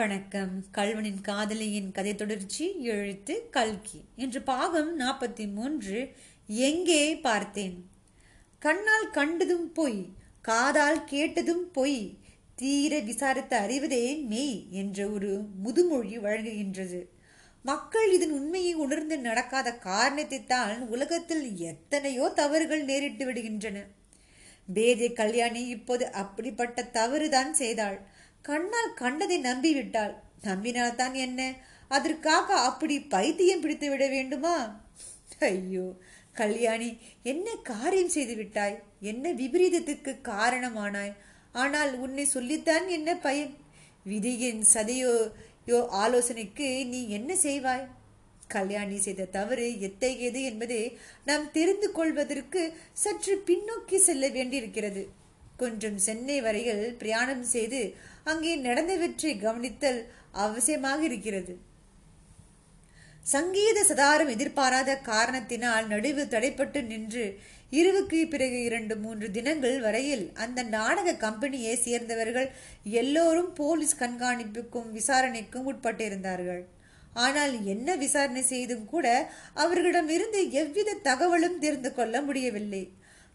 வணக்கம். கல்வனின் காதலியின் கதை தொடர்ச்சி எழுத்து கல்கி. இன்று பாகம் நாற்பத்தி மூன்று எங்கே பார்த்தேன்? கண்ணால் கண்டதும் பொய் காதால் கேட்டதும் பொய் தீர விசாரித்து அறிவதே மெய் என்ற ஒரு முதுமொழி வழங்குகின்றது. மக்கள் இதன் உண்மையை உணர்ந்து நடக்காத காரணத்தைத்தான் உலகத்தில் எத்தனையோ தவறுகள் நேரிட்டு விடுகின்றன. பேதை கல்யாணி இப்போது அப்படிப்பட்ட தவறுதான் செய்தாள். கண்ணால் கண்டதை நம்பிவிட்டாள். நம்பினால் தான் என்ன? அதற்காக அப்படி பைத்தியம் பிடித்து விட வேண்டுமா? ஐயோ கல்யாணி என்ன காரியம் செய்து விட்டாய்? என்ன விபரீதத்துக்கு காரணமானாய்? ஆனால் உன்னை சொல்லித்தான் என்ன பயன்? விதியின் சதையோ யோ ஆலோசனைக்கு நீ என்ன செய்வாய்? கல்யாணி செய்த தவறு எத்தகையது என்பதை நாம் தெரிந்து கொள்வதற்கு சற்று பின்னோக்கி செல்ல வேண்டியிருக்கிறது. கொஞ்சம் சென்னை வரையில் பிரயாணம் செய்து அங்கே நடந்தவற்றை கவனித்தல் அவசியமாக இருக்கிறது. சங்கீத சதாரம் எதிர்பாராத காரணத்தினால் நடுவு தடைப்பட்டு நின்று இருவுக்கு பிறகு இரண்டு மூன்று தினங்கள் வரையில் அந்த நாடக கம்பெனியை சேர்ந்தவர்கள் எல்லோரும் போலீஸ் கண்காணிப்புக்கும் விசாரணைக்கும் உட்பட்டிருந்தார்கள். ஆனால் என்ன விசாரணை செய்தும் கூட அவர்களிடமிருந்து எவ்வித தகவலும் தெரிந்து கொள்ள முடியவில்லை.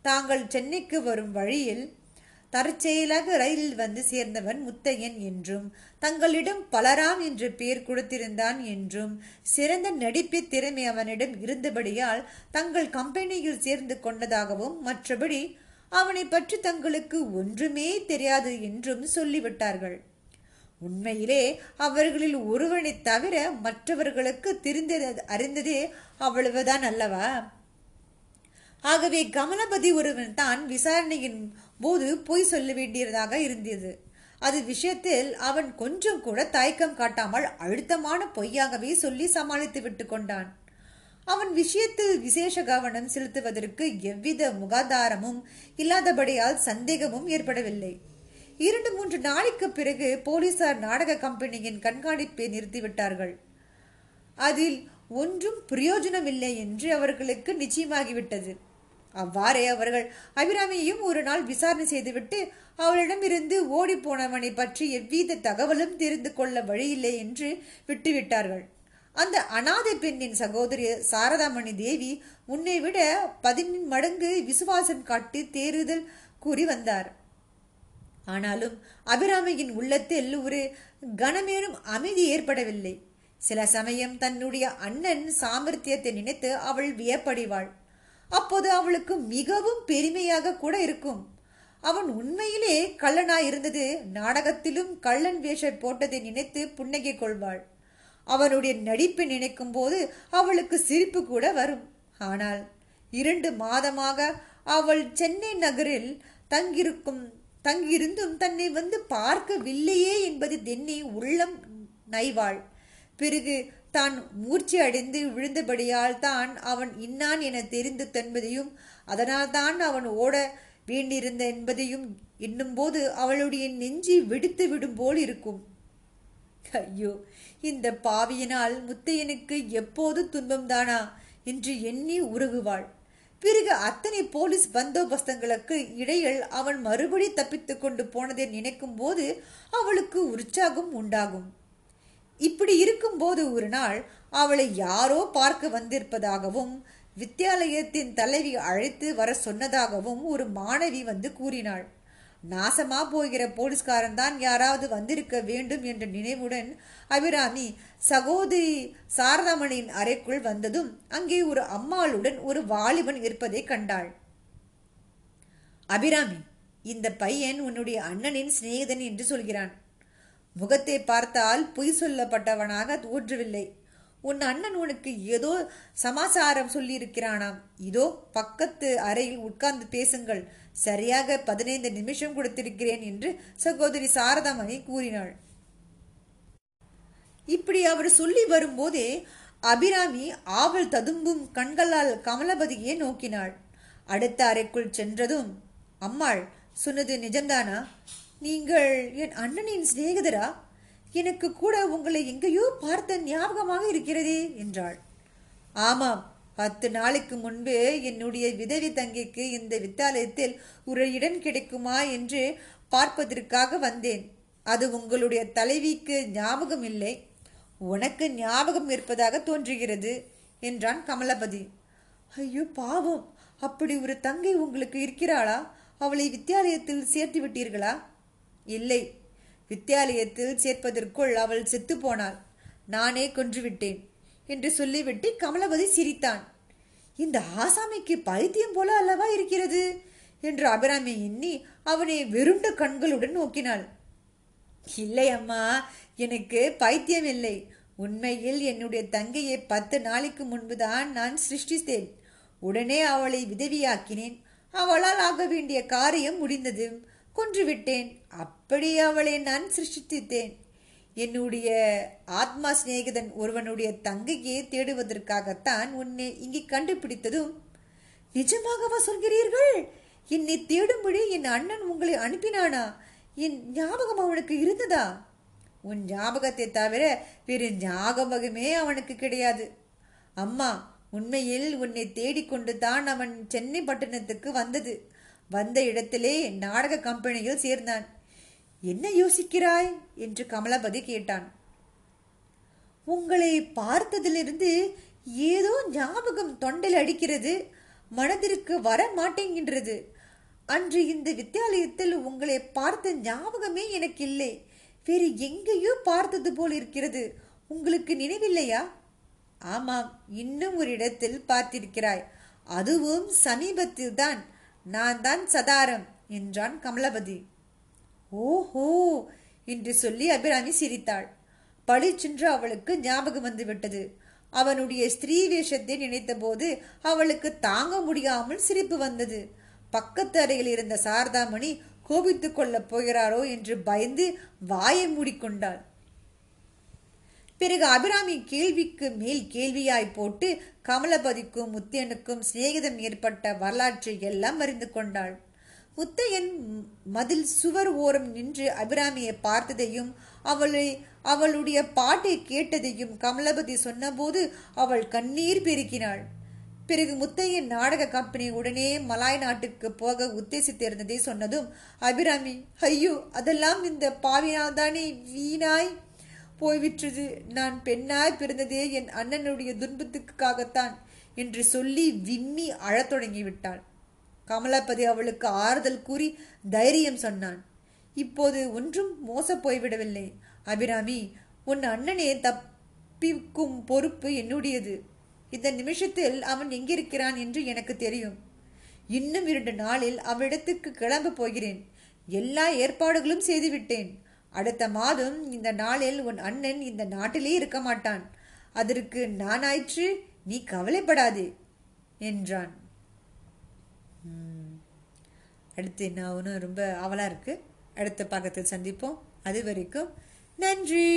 தாங்கள் சென்னைக்கு வரும் வழியில் தற்செயலாக ரயிலில் வந்து சேர்ந்தவன் முத்தையன் என்றும் தங்களிடம் பலராம் என்று பெயர் கொடுத்திருந்தான் என்றும் சிறந்த நடிப்பு திறமை அவனிடம் இருந்தபடியால் தங்கள் கம்பெனியில் சேர்ந்து கொண்டதாகவும் மற்றபடி அவனை பற்றி தங்களுக்கு ஒன்றுமே தெரியாது என்றும் சொல்லிவிட்டார்கள். உண்மையிலே அவர்களில் ஒருவனை தவிர மற்றவர்களுக்கு தெரிந்தது அறிந்ததே அவ்வளவுதான் அல்லவா? ஆகவே கமலபதி ஒருவன் தான் விசாரணையின் போது பொய் சொல்ல வேண்டியதாக இருந்தது. அது விஷயத்தில் அவன் கொஞ்சம் கூட தயக்கம் காட்டாமல் அழுத்தமான பொய்யாகவே சொல்லி சமாளித்து விட்டு கொண்டான். அவன் விஷயத்தில் விசேஷ கவனம் செலுத்துவதற்கு எவ்வித முகாதாரமும் இல்லாதபடியால் சந்தேகமும் ஏற்படவில்லை. இரண்டு மூன்று நாளைக்கு பிறகு போலீசார் நாடக கம்பெனியின் கண்காணிப்பை நிறுத்திவிட்டார்கள். அதில் ஒன்றும் பிரயோஜனமில்லை என்று அவர்களுக்கு நிச்சயமாகிவிட்டது. அவ்வாறே அவர்கள் அபிராமியையும் ஒரு நாள் விசாரணை செய்துவிட்டு அவளிடமிருந்து ஓடி போனவனை பற்றி எவ்வித தகவலும் தெரிந்து கொள்ள வழியில்லை என்று விட்டுவிட்டார்கள். அந்த அனாதை பெண்ணின் சகோதரி சாரதாமணி தேவி உன்னை விட பதினின் மடங்கு விசுவாசம் காட்டி தேறுதல் கூறி வந்தார். ஆனாலும் அபிராமியின் உள்ளத்தில் ஒரு கனமேனும் அமைதி ஏற்படவில்லை. சில சமயம் தன்னுடைய அண்ணன் சாமர்த்தியத்தை நினைத்து அவள் வியப்படைவாள். அப்போது அவளுக்கு மிகவும் பெருமையாக கூட இருக்கும். அவன் உண்மையிலே கள்ளனாய் இருந்தது நாடகத்திலும் கள்ளன் வேஷம் போட்டதை நினைத்து புன்னகை கொள்வாள். அவனுடைய நடிப்பை நினைக்கும் போது அவளுக்கு சிரிப்பு கூட வரும். ஆனால் இரண்டு மாதமாக அவள் சென்னை நகரில் தங்கியிருக்கும் தங்கியிருந்தும் தன்னை வந்து பார்க்கவில்லையே என்பது தென்னி உள்ளம் நைவாள். பிறகு தான் மூர்ச்சி அடைந்து விழுந்தபடியால் தான் அவன் இன்னான் என தெரிந்து தன்பதையும் அதனால் தான் அவன் ஓட வேண்டியிருந்த என்பதையும் எண்ணும்போது அவளுடைய நெஞ்சி வெடித்து விடும் போல் இருக்கும். ஐயோ இந்த பாவியினால் முத்தையனுக்கு எப்போது துன்பம்தானா என்று எண்ணி உருகுவாள் பிறகு அத்தனை போலீஸ் பந்தோபஸ்தங்களுக்கு இடையில் அவன் மறுபடி தப்பித்து கொண்டு போனதை நினைக்கும் போது அவளுக்கு உற்சாகம் உண்டாகும். இப்படி இருக்கும்போது ஒரு நாள் அவளை யாரோ பார்க்க வந்திருப்பதாகவும் வித்தியாலயத்தின் தலைவி அழைத்து வர சொன்னதாகவும் ஒரு மாணவி வந்து கூறினாள். நாசமா போகிற போலீஸ்காரன் தான் யாராவது வந்திருக்க வேண்டும் என்ற நினைவுடன் அபிராமி சகோதரி சாரதாமணியின் அறைக்குள் வந்ததும் அங்கே ஒரு அம்மாளுடன் ஒரு வாலிபன் இருப்பதை கண்டாள். அபிராமி இந்த பையன் உன்னுடைய அண்ணனின் சிநேகிதன் என்று சொல்கிறான். முகத்தை பார்த்தால் பொய் சொல்லப்பட்டவனாக தோற்றவில்லை உன் அண்ணன் உனக்கு ஏதோ சமாசாரம் சொல்லியிருக்கிறானாம். இதோ பக்கத்து அறையில் உட்கார்ந்து பேசுங்கள். சரியாக பதினைந்து நிமிஷம் கொடுத்திருக்கிறேன் என்று சகோதரி சாரதாமணி கூறினாள். இப்படி அவர் சொல்லி வரும்போதே அபிராமி ஆவல் ததும்பும் கண்களால் கமலபதியை நோக்கினாள். அடுத்த அறைக்குள் சென்றதும் அம்மாள் சொன்னது நிஜம்தானா? நீங்கள் என் அண்ணனின் சிநேகிதரா? எனக்கு கூட உங்களை எங்கேயோ பார்த்த ஞாபகமாக இருக்கிறதே என்றாள். ஆமாம் பத்து நாளைக்கு முன்பு என்னுடைய விதவி தங்கிக்கு இந்த வித்தாலயத்தில் ஒரு இடம் கிடைக்குமா என்று பார்ப்பதற்காக வந்தேன். அது உங்களுடைய தலைவிக்கு ஞாபகம் இல்லை. உனக்கு ஞாபகம் இருப்பதாக தோன்றுகிறது என்றான் கமலபதி. ஐயோ பாவம். அப்படி ஒரு தங்கை உங்களுக்கு இருக்கிறாளா? அவளை வித்தியாலயத்தில் சேர்த்து விட்டீர்களா? இல்லை. வித்தியாலயத்தில் சேர்ப்பதற்குள் அவள் செத்துப்போனாள். நானே கொன்றுவிட்டேன் என்று சொல்லிவிட்டு கமலபதி சிரித்தான். இந்த ஆசாமிக்கு பைத்தியம் போல அல்லவா இருக்கிறது? என்று அபிராமி எண்ணி அவனை வெறுண்ட கண்களுடன் நோக்கினாள். இல்லை அம்மா எனக்கு பைத்தியம் இல்லை. உண்மையில் என்னுடைய தங்கையை பத்து நாளைக்கு முன்புதான் நான் சிருஷ்டித்தேன். உடனே அவளை விதவியாக்கினேன். அவளால் ஆக வேண்டிய காரியம் முடிந்தது. கொன்றுவிட்டேன். அப்படி அவளை நான் சிருஷ்டித்தேன். என்னுடைய ஆத்மா சிநேகிதன் ஒருவனுடைய தங்கையை தேடுவதற்காகத்தான் உன்னை இங்கே கண்டுபிடித்ததும் நிஜமாகவா சொல்கிறீர்கள்? என்னை தேடும்படி என் அண்ணன் உங்களை அனுப்பினானா? என் ஞாபகம் அவனுக்கு இருந்ததா? உன் ஞாபகத்தை தவிர வேறு ஞாபகமே அவனுக்கு கிடையாது. அம்மா உண்மையில் உன்னை தேடிக்கொண்டு தான் அவன் சென்னை பட்டணத்துக்கு வந்தது. வந்த இடத்திலே நாடக கம்பெனியில் சேர்ந்தான். என்ன யோசிக்கிறாய்? என்று கமலபதி கேட்டான். உங்களை பார்த்ததிலிருந்து ஏதோ ஞாபகம் தொண்டில் அடிக்கிறது. மனதிற்கு வர மாட்டேங்கின்றது. அன்று இந்த வித்தியாலயத்தில் உங்களை பார்த்த ஞாபகமே எனக்கு இல்லை வேறு எங்கேயோ பார்த்தது போல் இருக்கிறது. உங்களுக்கு நினைவில்லையா? ஆமாம் இன்னும் ஒரு இடத்தில் பார்த்திருக்கிறாய். அதுவும் சமீபத்தில் தான் நான் தான் சதாரம் என்றான் கமலபதி ஓஹோ என்று சொல்லி அபிராமி சிரித்தாள். பளிச்சென்று அவளுக்கு ஞாபகம் வந்துவிட்டது. அவனுடைய ஸ்திரீ வேஷத்தை நினைத்தபோது அவளுக்கு தாங்க முடியாமல் சிரிப்பு வந்தது. பக்கத்து அறையில் இருந்த சாரதாமணி கோபித்துக் கொள்ளப் போகிறாரோ என்று பயந்து வாயை மூடிக்கொண்டாள். பிறகு அபிராமி கேள்விக்கு மேல் கேள்வியாய் போட்டு கமலபதிக்கும் முத்தையனுக்கும் சிநேகிதம் ஏற்பட்ட வரலாற்றை எல்லாம் அறிந்து கொண்டாள். முத்தையன் மதில் சுவர் ஓரம் நின்று அபிராமியை பார்த்ததையும் அவளை அவளுடைய பாட்டை கேட்டதையும் கமலபதி சொன்னபோது அவள் கண்ணீர் பெருக்கினாள் பிறகு முத்தையன் நாடக கம்பெனி உடனே மலாய் நாட்டுக்கு போக உத்தேசித்திருந்ததை சொன்னதும் அபிராமி ஐயோ அதெல்லாம் இந்த பாவினால்தானே வீணாய் போய்விட்டது. நான் பெண்ணாய் பிறந்ததே என் அண்ணனுடைய துன்பத்துக்காகத்தான் என்று சொல்லி விம்மி அழத் தொடங்கிவிட்டாள். கமலாபதி அவளுக்கு ஆறுதல் கூறி தைரியம் சொன்னான். இப்போது ஒன்றும் மோச போய்விடவில்லை. அபிராமி உன் அண்ணனே தப்பிக்கும் பொறுப்பு என்னுடையது. இந்த நிமிஷத்தில் அவன் எங்கிருக்கிறான் என்று எனக்கு தெரியும். இன்னும் இரண்டு நாளில் அவனிடத்துக்கு கிளம்ப போகிறேன். எல்லா ஏற்பாடுகளும் செய்துவிட்டேன். அடுத்த மாதம் இந்த நாளில் உன் அண்ணன் இந்த நாட்டிலே இருக்க மாட்டான். அதற்கு நானாயிற்று நீ கவலைப்படாதே என்றான். அடுத்து என்ன ஒன்றும் ரொம்ப அவலாக இருக்குது அடுத்த பக்கத்தில் சந்திப்போம். அது வரைக்கும் நன்றி.